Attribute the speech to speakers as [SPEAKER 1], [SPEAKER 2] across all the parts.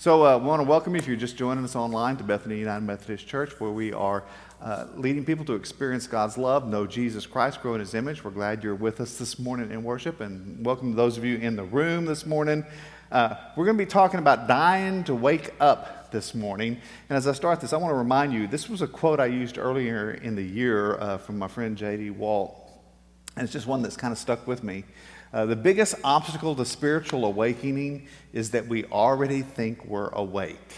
[SPEAKER 1] So, I uh, want to welcome you if you're just joining us online to Bethany United Methodist Church, where we are uh, leading people to experience God's love, know Jesus Christ, grow in His image. We're glad you're with us this morning in worship, and welcome to those of you in the room this morning. Uh, we're going to be talking about dying to wake up this morning. And as I start this, I want to remind you this was a quote I used earlier in the year uh, from my friend J.D. Walt, and it's just one that's kind of stuck with me. Uh, the biggest obstacle to spiritual awakening is that we already think we're awake.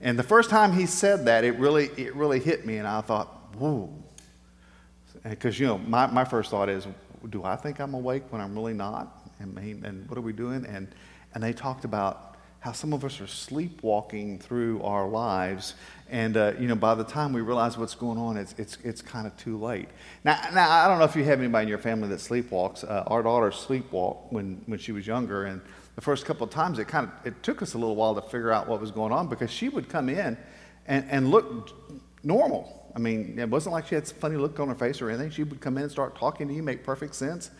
[SPEAKER 1] And the first time he said that, it really, it really hit me, and I thought, whoa. Because, you know, my, my first thought is, do I think I'm awake when I'm really not? And, and what are we doing? And, and they talked about how some of us are sleepwalking through our lives. And, uh, you know, by the time we realize what's going on, it's, it's, it's kind of too late. Now, now, I don't know if you have anybody in your family that sleepwalks. Uh, our daughter sleepwalked when, when she was younger. And the first couple of times, it kind of, it took us a little while to figure out what was going on because she would come in and, and look normal. I mean, it wasn't like she had some funny look on her face or anything. She would come in and start talking to you, make perfect sense.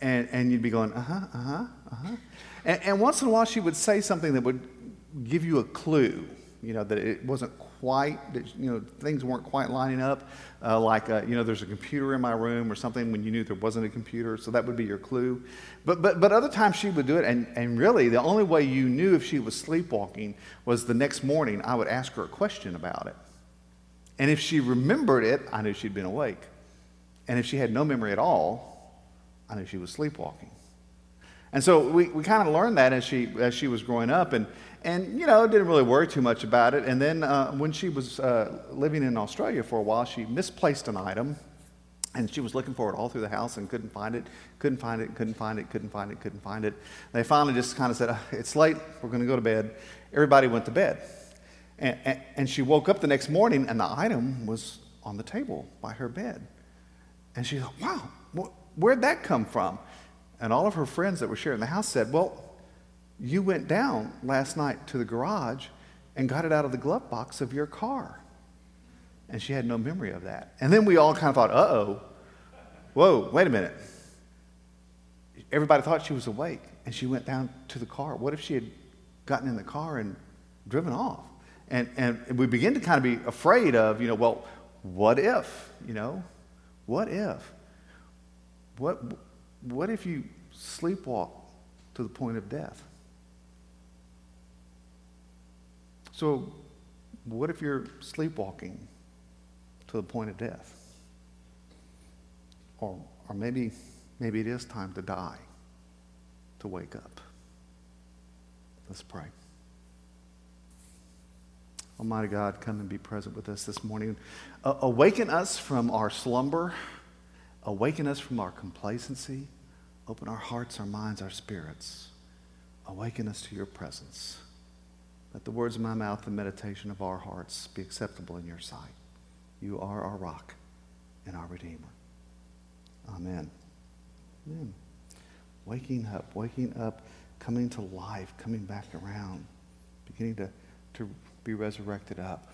[SPEAKER 1] And, and you'd be going, uh huh, uh huh, uh huh. And, and once in a while, she would say something that would give you a clue, you know, that it wasn't quite, that, you know, things weren't quite lining up. Uh, like, uh, you know, there's a computer in my room or something when you knew there wasn't a computer, so that would be your clue. But, but, but other times she would do it, and, and really the only way you knew if she was sleepwalking was the next morning I would ask her a question about it. And if she remembered it, I knew she'd been awake. And if she had no memory at all, I knew she was sleepwalking. And so we, we kind of learned that as she, as she was growing up. And, and, you know, didn't really worry too much about it. And then uh, when she was uh, living in Australia for a while, she misplaced an item. And she was looking for it all through the house and couldn't find it, couldn't find it, couldn't find it, couldn't find it, couldn't find it. They finally just kind of said, It's late, we're going to go to bed. Everybody went to bed. And, and, and she woke up the next morning and the item was on the table by her bed. And she thought, Wow, wh- where'd that come from? And all of her friends that were sharing the house said, Well, you went down last night to the garage and got it out of the glove box of your car. And she had no memory of that. And then we all kind of thought, uh oh, whoa, wait a minute. Everybody thought she was awake, and she went down to the car. What if she had gotten in the car and driven off? And, and we begin to kind of be afraid of, you know, well, what if, you know, what if? What, what if you sleepwalk to the point of death? So, what if you're sleepwalking to the point of death? Or, or maybe, maybe it is time to die, to wake up. Let's pray. Almighty God, come and be present with us this morning. Uh, awaken us from our slumber Awaken us from our complacency. Open our hearts, our minds, our spirits. Awaken us to your presence. Let the words of my mouth and meditation of our hearts be acceptable in your sight. You are our rock and our Redeemer. Amen. Amen. Waking up, waking up, coming to life, coming back around, beginning to, to be resurrected up.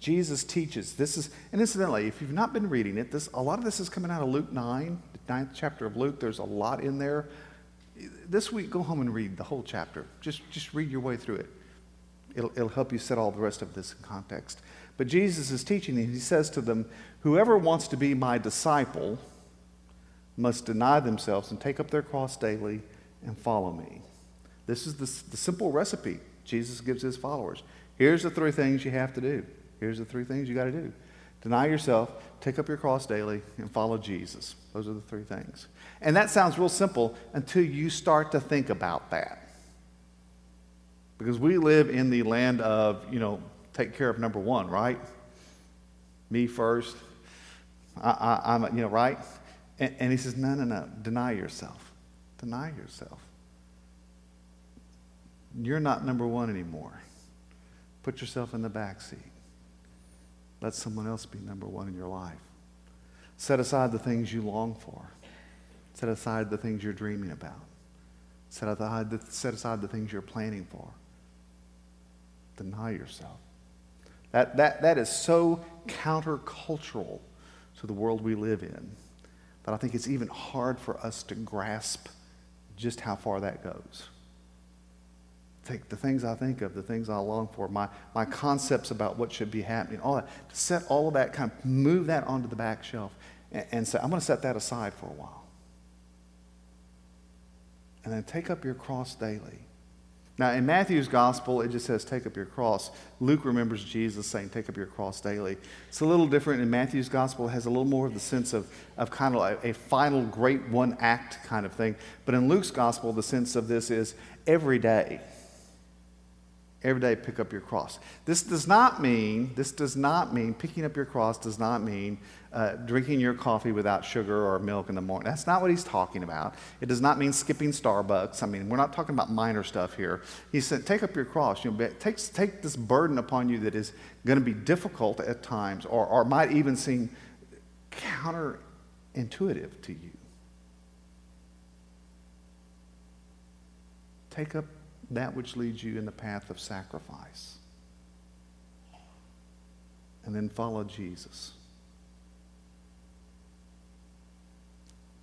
[SPEAKER 1] Jesus teaches. This is, and incidentally, if you've not been reading it, this, a lot of this is coming out of Luke 9, the ninth chapter of Luke. There's a lot in there. This week, go home and read the whole chapter. Just, just read your way through it. It'll, it'll help you set all the rest of this in context. But Jesus is teaching, and he says to them, Whoever wants to be my disciple must deny themselves and take up their cross daily and follow me. This is the, the simple recipe Jesus gives his followers. Here's the three things you have to do. Here's the three things you got to do deny yourself, take up your cross daily, and follow Jesus. Those are the three things. And that sounds real simple until you start to think about that. Because we live in the land of, you know, take care of number one, right? Me first. I, I, am you know, right? And, and he says, no, no, no. Deny yourself. Deny yourself. You're not number one anymore. Put yourself in the back seat. Let someone else be number one in your life. Set aside the things you long for. Set aside the things you're dreaming about. Set aside the, set aside the things you're planning for. Deny yourself. That, that, that is so countercultural to the world we live in that I think it's even hard for us to grasp just how far that goes. Take the things I think of, the things I long for, my, my concepts about what should be happening, all that, to set all of that, kind of move that onto the back shelf and, and say, I'm going to set that aside for a while. And then take up your cross daily. Now, in Matthew's gospel, it just says, take up your cross. Luke remembers Jesus saying, take up your cross daily. It's a little different in Matthew's gospel. It has a little more of the sense of, of kind of a, a final great one act kind of thing. But in Luke's gospel, the sense of this is every day. Every day, pick up your cross. This does not mean, this does not mean, picking up your cross does not mean uh, drinking your coffee without sugar or milk in the morning. That's not what he's talking about. It does not mean skipping Starbucks. I mean, we're not talking about minor stuff here. He said, take up your cross. You know, take, take this burden upon you that is going to be difficult at times or, or might even seem counterintuitive to you. Take up that which leads you in the path of sacrifice. And then follow Jesus.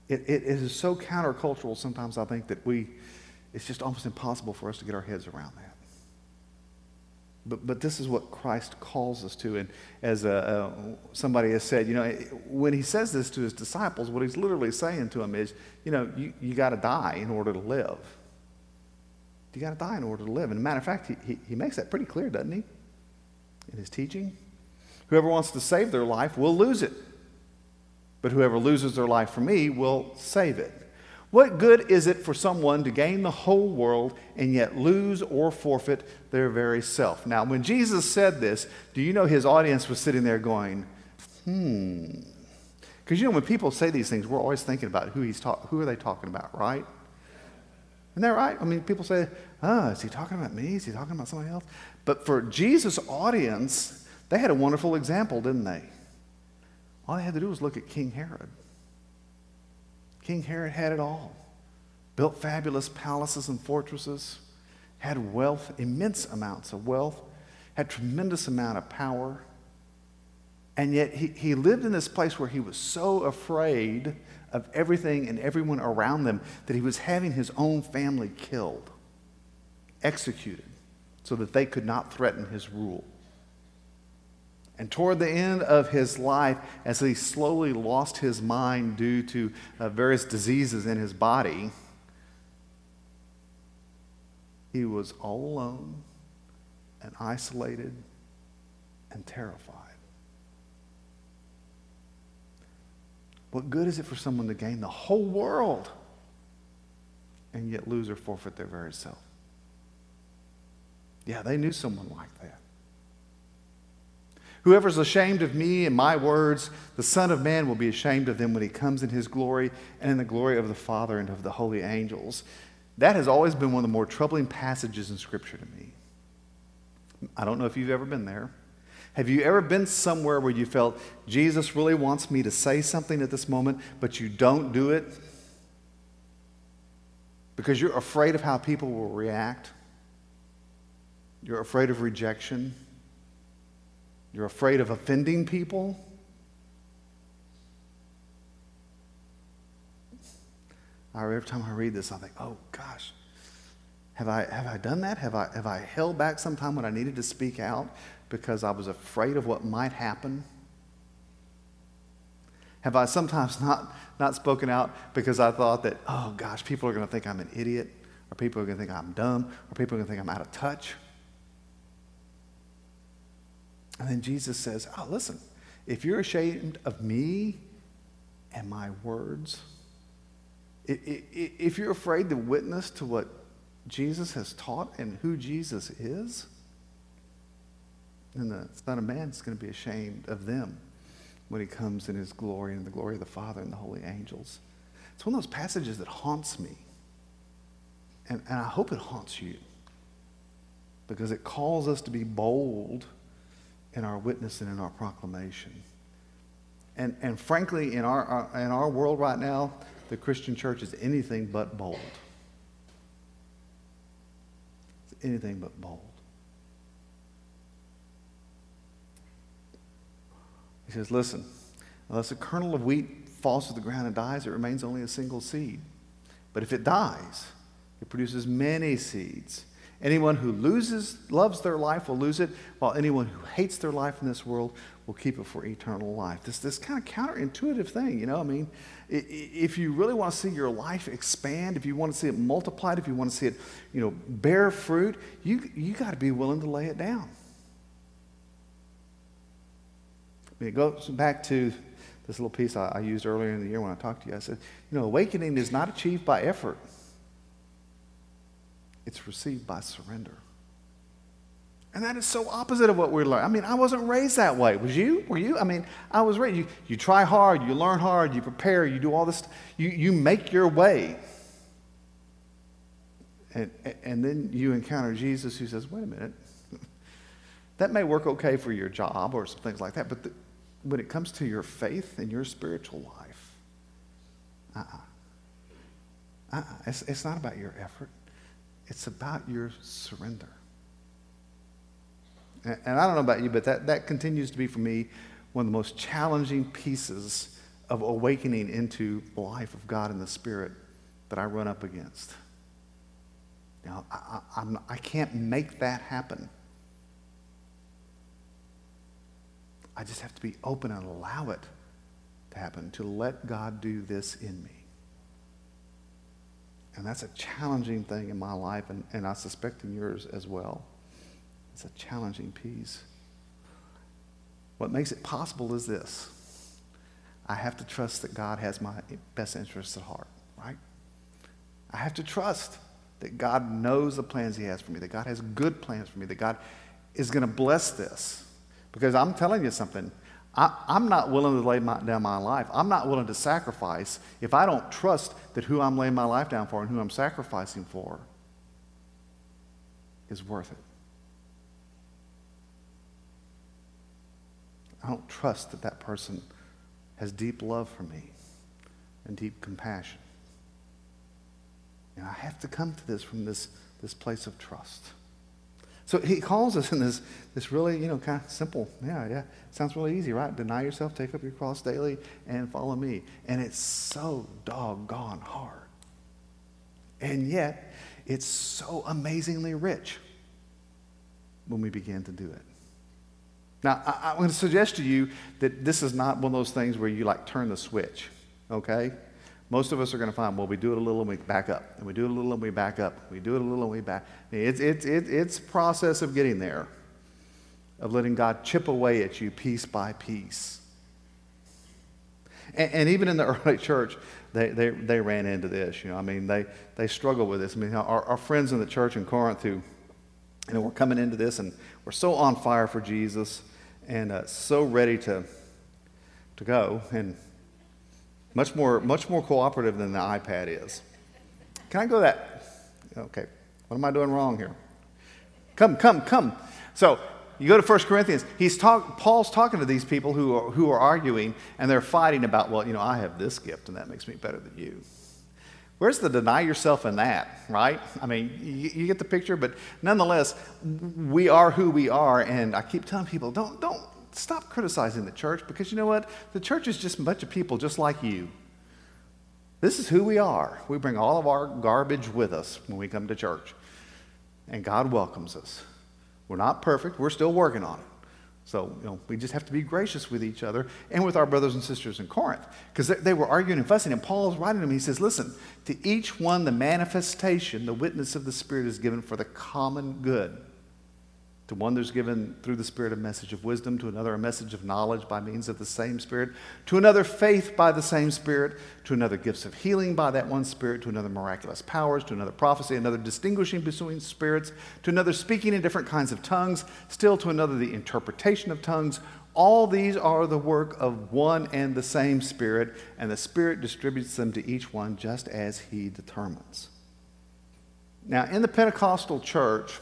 [SPEAKER 1] It, it, it is so countercultural sometimes, I think, that we, it's just almost impossible for us to get our heads around that. But, but this is what Christ calls us to. And as uh, uh, somebody has said, you know, when he says this to his disciples, what he's literally saying to them is, you know, you, you got to die in order to live. You got to die in order to live. And a matter of fact, he, he, he makes that pretty clear, doesn't he? In his teaching. Whoever wants to save their life will lose it. But whoever loses their life for me will save it. What good is it for someone to gain the whole world and yet lose or forfeit their very self? Now, when Jesus said this, do you know his audience was sitting there going, hmm. Because you know, when people say these things, we're always thinking about who, he's ta- who are they talking about, right? Isn't that right? I mean, people say, oh, is he talking about me? Is he talking about somebody else? But for Jesus' audience, they had a wonderful example, didn't they? All they had to do was look at King Herod. King Herod had it all built fabulous palaces and fortresses, had wealth, immense amounts of wealth, had tremendous amount of power. And yet he, he lived in this place where he was so afraid of everything and everyone around them that he was having his own family killed, executed, so that they could not threaten his rule. And toward the end of his life, as he slowly lost his mind due to uh, various diseases in his body, he was all alone and isolated and terrified. What good is it for someone to gain the whole world and yet lose or forfeit their very self? Yeah, they knew someone like that. Whoever's ashamed of me and my words, the Son of Man will be ashamed of them when he comes in his glory and in the glory of the Father and of the holy angels. That has always been one of the more troubling passages in Scripture to me. I don't know if you've ever been there. Have you ever been somewhere where you felt, Jesus really wants me to say something at this moment, but you don't do it because you're afraid of how people will react? You're afraid of rejection? You're afraid of offending people? every time I read this, I think, oh gosh, have I, have I done that? Have I, have I held back sometime when I needed to speak out? Because I was afraid of what might happen? Have I sometimes not, not spoken out because I thought that, oh gosh, people are going to think I'm an idiot, or people are going to think I'm dumb, or people are going to think I'm out of touch? And then Jesus says, oh, listen, if you're ashamed of me and my words, if you're afraid to witness to what Jesus has taught and who Jesus is, and the Son of Man is going to be ashamed of them when he comes in his glory and the glory of the Father and the holy angels. It's one of those passages that haunts me. And, and I hope it haunts you because it calls us to be bold in our witness and in our proclamation. And, and frankly, in our, our, in our world right now, the Christian church is anything but bold. It's anything but bold. He says, Listen, unless a kernel of wheat falls to the ground and dies, it remains only a single seed. But if it dies, it produces many seeds. Anyone who loses, loves their life will lose it, while anyone who hates their life in this world will keep it for eternal life. This, this kind of counterintuitive thing, you know? I mean, if you really want to see your life expand, if you want to see it multiplied, if you want to see it, you know, bear fruit, you, you got to be willing to lay it down. Mean, it goes back to this little piece I, I used earlier in the year when I talked to you. I said, you know, awakening is not achieved by effort. It's received by surrender. And that is so opposite of what we learn. I mean, I wasn't raised that way. Was you? Were you? I mean, I was raised. You, you try hard, you learn hard, you prepare, you do all this. You, you make your way. And, and then you encounter Jesus who says, wait a minute. that may work okay for your job or some things like that, but the, when it comes to your faith and your spiritual life, uh-uh. Uh-uh. It's, it's not about your effort. It's about your surrender. And I don't know about you, but that, that continues to be for me one of the most challenging pieces of awakening into the life of God and the Spirit that I run up against. Now, I, I'm, I can't make that happen. I just have to be open and allow it to happen, to let God do this in me. And that's a challenging thing in my life, and, and I suspect in yours as well. It's a challenging piece. What makes it possible is this I have to trust that God has my best interests at heart, right? I have to trust that God knows the plans He has for me, that God has good plans for me, that God is going to bless this. Because I'm telling you something, I, am not willing to lay my, down my life. I'm not willing to sacrifice if I don't trust that who I'm laying my life down for and who I'm sacrificing for is worth it. I don't trust that that person has deep love for me and deep compassion. And I have to come to this from this, this place of trust. So he calls us in this, this really, you know, kind of simple. Yeah, yeah. Sounds really easy, right? Deny yourself, take up your cross daily, and follow me. And it's so doggone hard. And yet, it's so amazingly rich when we begin to do it. Now, I, I'm going to suggest to you that this is not one of those things where you like turn the switch, okay? Most of us are going to find, well, we do it a little and we back up. And we do it a little and we back up. We do it a little and we back. It's, it's, it's, process of getting there, of letting God chip away at you piece by piece. And, and even in the early church, they, they, they ran into this. You know, I mean, they, they struggled with this. I mean, our, our friends in the church in Corinth who, you know, we're coming into this and we're so on fire for Jesus and uh, so ready to, to go. And much more, much more cooperative than the iPad is. Can I go that? Okay. What am I doing wrong here? Come, come, come. So you go to 1 Corinthians. He's talk, Paul's talking to these people who are, who are arguing and they're fighting about, well, you know, I have this gift and that makes me better than you. Where's the deny yourself in that, right? I mean, you, you, get the picture, but nonetheless, we are who we are, and I keep telling people, don't, don't, stop criticizing the church because you know what? The church is just a bunch of people just like you. This is who we are. We bring all of our garbage with us when we come to church. And God welcomes us. We're not perfect, we're still working on it. So, you know, we just have to be gracious with each other and with our brothers and sisters in Corinth. Because they, they, were arguing and fussing, and Paul is writing to them. He says, Listen, to each one, the manifestation, the witness of the Spirit is given for the common good. To one, there's given through the Spirit a message of wisdom, to another, a message of knowledge by means of the same Spirit, to another, faith by the same Spirit, to another, gifts of healing by that one Spirit, to another, miraculous powers, to another, prophecy, another, distinguishing between spirits, to another, speaking in different kinds of tongues, still to another, the interpretation of tongues. All these are the work of one and the same Spirit, and the Spirit distributes them to each one just as He determines. Now, in the Pentecostal church,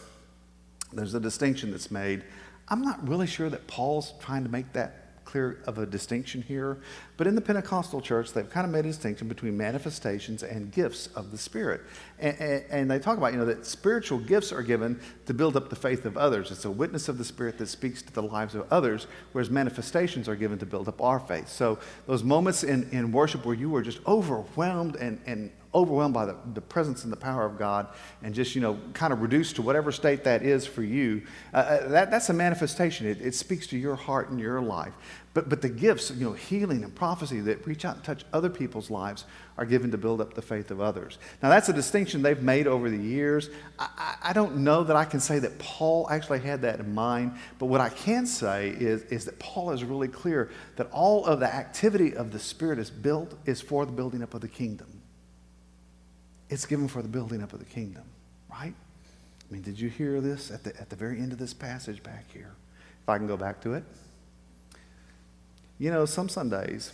[SPEAKER 1] there's a distinction that's made. I'm not really sure that Paul's trying to make that clear of a distinction here, but in the Pentecostal church, they've kind of made a distinction between manifestations and gifts of the Spirit. And, and, and, they talk about, you know, that spiritual gifts are given to build up the faith of others. It's a witness of the Spirit that speaks to the lives of others, whereas manifestations are given to build up our faith. So those moments in, in worship where you are just overwhelmed and, and overwhelmed by the, the presence and the power of God and just, you know, kind of reduced to whatever state that is for you, uh, uh, that, that's a manifestation. It, it speaks to your heart and your life. But, but the gifts, you know, healing and prophecy that reach out and touch other people's lives are given to build up the faith of others. Now, that's a distinction they've made over the years. I, I, I don't know that I can say that Paul actually had that in mind, but what I can say is, is that Paul is really clear that all of the activity of the Spirit is built is for the building up of the kingdom. It's given for the building up of the kingdom, right? I mean, did you hear this at the, at the very end of this passage back here? If I can go back to it. You know, some Sundays,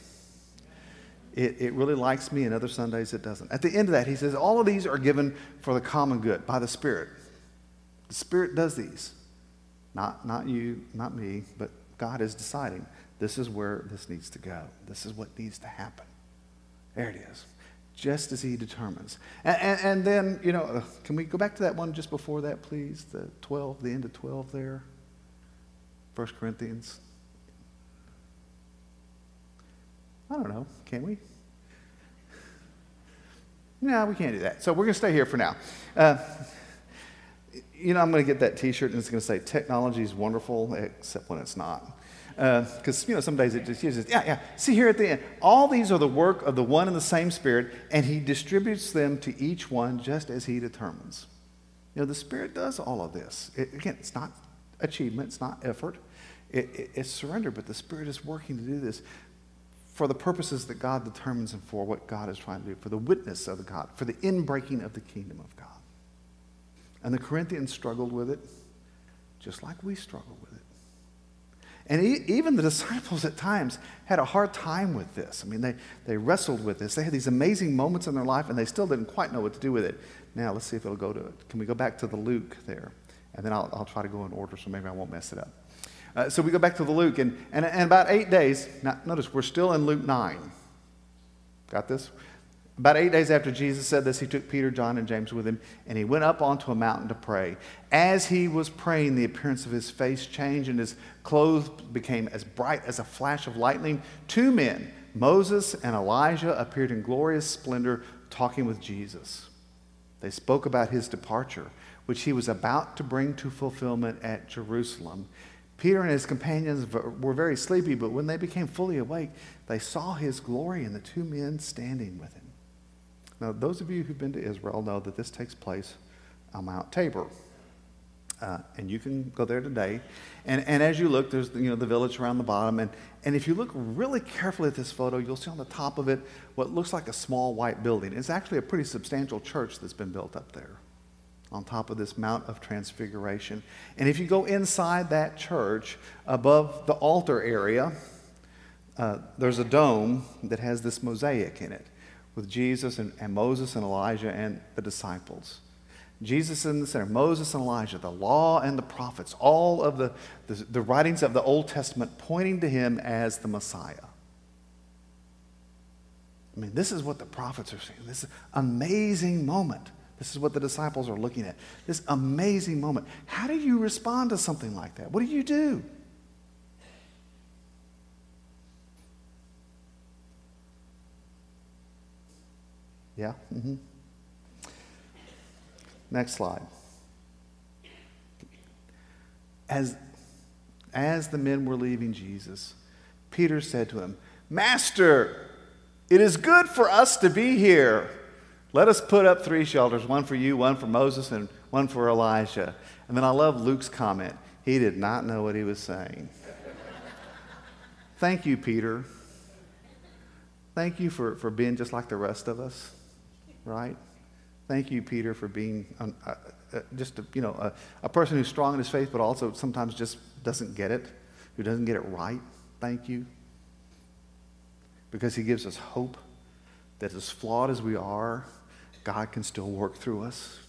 [SPEAKER 1] it, it really likes me, and other Sundays it doesn't. At the end of that, he says, All of these are given for the common good by the Spirit. The Spirit does these. Not, not you, not me, but God is deciding this is where this needs to go. This is what needs to happen. There it is. Just as he determines. And, and, and then, you know, can we go back to that one just before that, please? The 12, the end of 12 there. 1 Corinthians I don't know. Can we? No, we can't do that. So we're going to stay here for now. Uh, you know, I'm going to get that t shirt and it's going to say, Technology is wonderful, except when it's not. Because, uh, you know, some days it just uses, yeah, yeah. See here at the end, all these are the work of the one and the same Spirit, and He distributes them to each one just as He determines. You know, the Spirit does all of this. It, again, it's not achievement, it's not effort, it, it, it's surrender, but the Spirit is working to do this for the purposes that God determines and for what God is trying to do, for the witness of God, for the inbreaking of the kingdom of God. And the Corinthians struggled with it just like we struggle with it. And e- even the disciples at times had a hard time with this. I mean, they, they wrestled with this. They had these amazing moments in their life, and they still didn't quite know what to do with it. Now, let's see if it'll go to it. Can we go back to the Luke there? And then I'll, I'll try to go in order so maybe I won't mess it up. Uh, so we go back to the Luke, and, and, and about eight days, now, notice we're still in Luke 9. Got this? About eight days after Jesus said this, he took Peter, John, and James with him, and he went up onto a mountain to pray. As he was praying, the appearance of his face changed, and his clothes became as bright as a flash of lightning. Two men, Moses and Elijah, appeared in glorious splendor, talking with Jesus. They spoke about his departure, which he was about to bring to fulfillment at Jerusalem. Peter and his companions were very sleepy, but when they became fully awake, they saw his glory and the two men standing with him. Now, those of you who've been to Israel know that this takes place on Mount Tabor. Uh, and you can go there today. And, and as you look, there's you know, the village around the bottom. And, and if you look really carefully at this photo, you'll see on the top of it what looks like a small white building. It's actually a pretty substantial church that's been built up there on top of this Mount of Transfiguration. And if you go inside that church, above the altar area, uh, there's a dome that has this mosaic in it with Jesus and, and Moses and Elijah and the disciples. Jesus in the center, Moses and Elijah, the law and the prophets, all of the, the, the writings of the Old Testament pointing to him as the Messiah. I mean, this is what the prophets are saying. This amazing moment. This is what the disciples are looking at. This amazing moment. How do you respond to something like that? What do you do? Yeah? Mm-hmm. Next slide. As, as the men were leaving Jesus, Peter said to him, Master, it is good for us to be here. Let us put up three shelters one for you, one for Moses, and one for Elijah. And then I love Luke's comment. He did not know what he was saying. Thank you, Peter. Thank you for, for being just like the rest of us, right? Thank you, Peter, for being uh, uh, just a, you know a, a person who's strong in his faith, but also sometimes just doesn't get it, who doesn't get it right. Thank you, because he gives us hope that as flawed as we are, God can still work through us.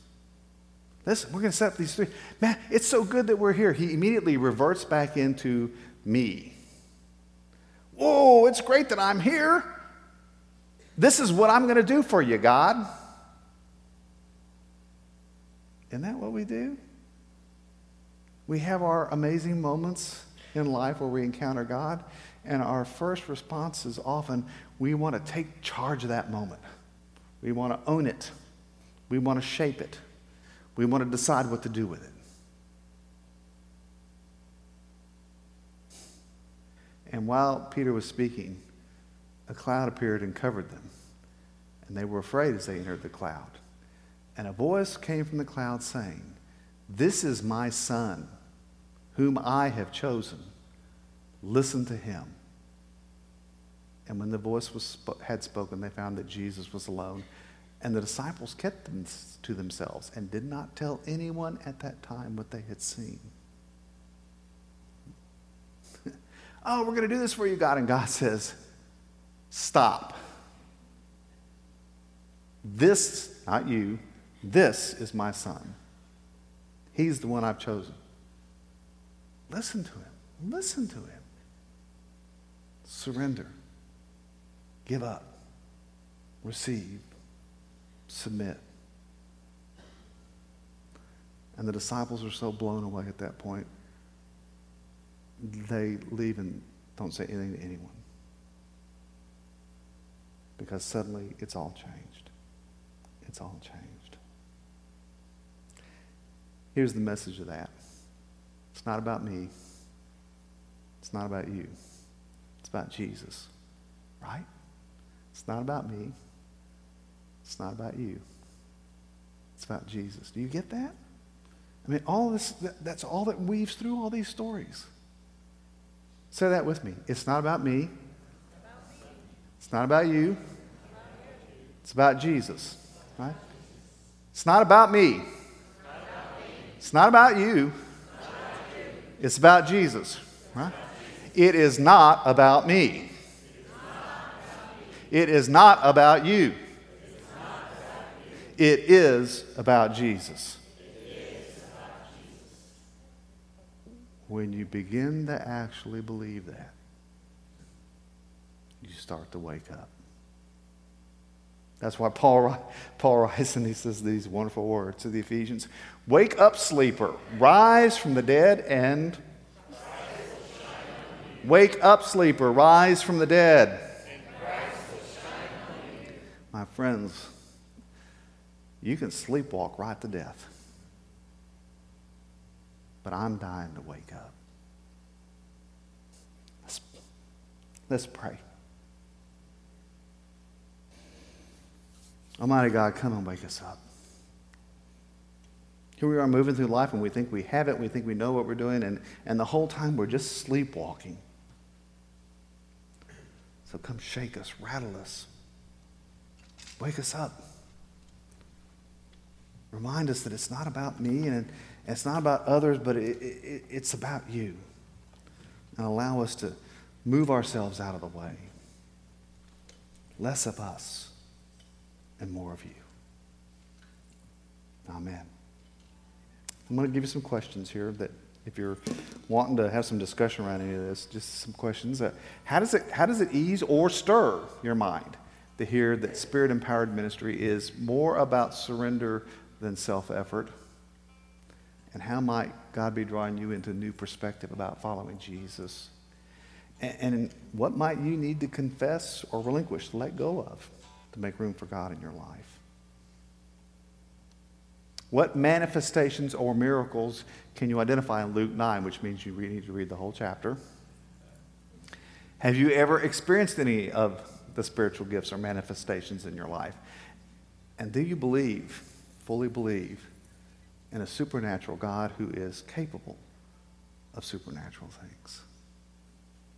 [SPEAKER 1] Listen, we're going to set up these three. Man, it's so good that we're here. He immediately reverts back into me. Whoa, it's great that I'm here. This is what I'm going to do for you, God. Isn't that what we do? We have our amazing moments in life where we encounter God, and our first response is often we want to take charge of that moment. We want to own it. We want to shape it. We want to decide what to do with it. And while Peter was speaking, a cloud appeared and covered them. And they were afraid as they entered the cloud. And a voice came from the cloud saying, This is my son, whom I have chosen. Listen to him. And when the voice was, had spoken, they found that Jesus was alone. And the disciples kept them to themselves and did not tell anyone at that time what they had seen. oh, we're going to do this for you, God. And God says, Stop. This, not you, this is my son. He's the one I've chosen. Listen to him. Listen to him. Surrender. Give up. Receive. Submit. And the disciples are so blown away at that point, they leave and don't say anything to anyone because suddenly it's all changed. It's all changed. Here's the message of that it's not about me, it's not about you, it's about Jesus, right? It's not about me, it's not about you, it's about Jesus. Do you get that? I mean, all this, that, that's all that weaves through all these stories. Say that with me. It's not about me. It's not about you. It's about Jesus, right? It's not about me. It's not about you. It's about Jesus, right? It is not about me. It is not about you. It is about Jesus. When you begin to actually believe that, you start to wake up. That's why Paul, Paul writes and he says these wonderful words to the Ephesians Wake up, sleeper, rise from the dead and. Wake up, sleeper, rise from the dead. My friends, you can sleepwalk right to death but I'm dying to wake up. Let's, let's pray. Almighty God, come and wake us up. Here we are moving through life and we think we have it, we think we know what we're doing, and, and the whole time we're just sleepwalking. So come shake us, rattle us, wake us up. Remind us that it's not about me and it's not about others, but it, it, it's about you. And allow us to move ourselves out of the way. Less of us and more of you. Amen. I'm going to give you some questions here that if you're wanting to have some discussion around any of this, just some questions. Uh, how, does it, how does it ease or stir your mind to hear that spirit empowered ministry is more about surrender than self effort? And how might God be drawing you into a new perspective about following Jesus? And, and what might you need to confess or relinquish, let go of, to make room for God in your life? What manifestations or miracles can you identify in Luke 9, which means you need to read the whole chapter? Have you ever experienced any of the spiritual gifts or manifestations in your life? And do you believe, fully believe, in a supernatural God who is capable of supernatural things.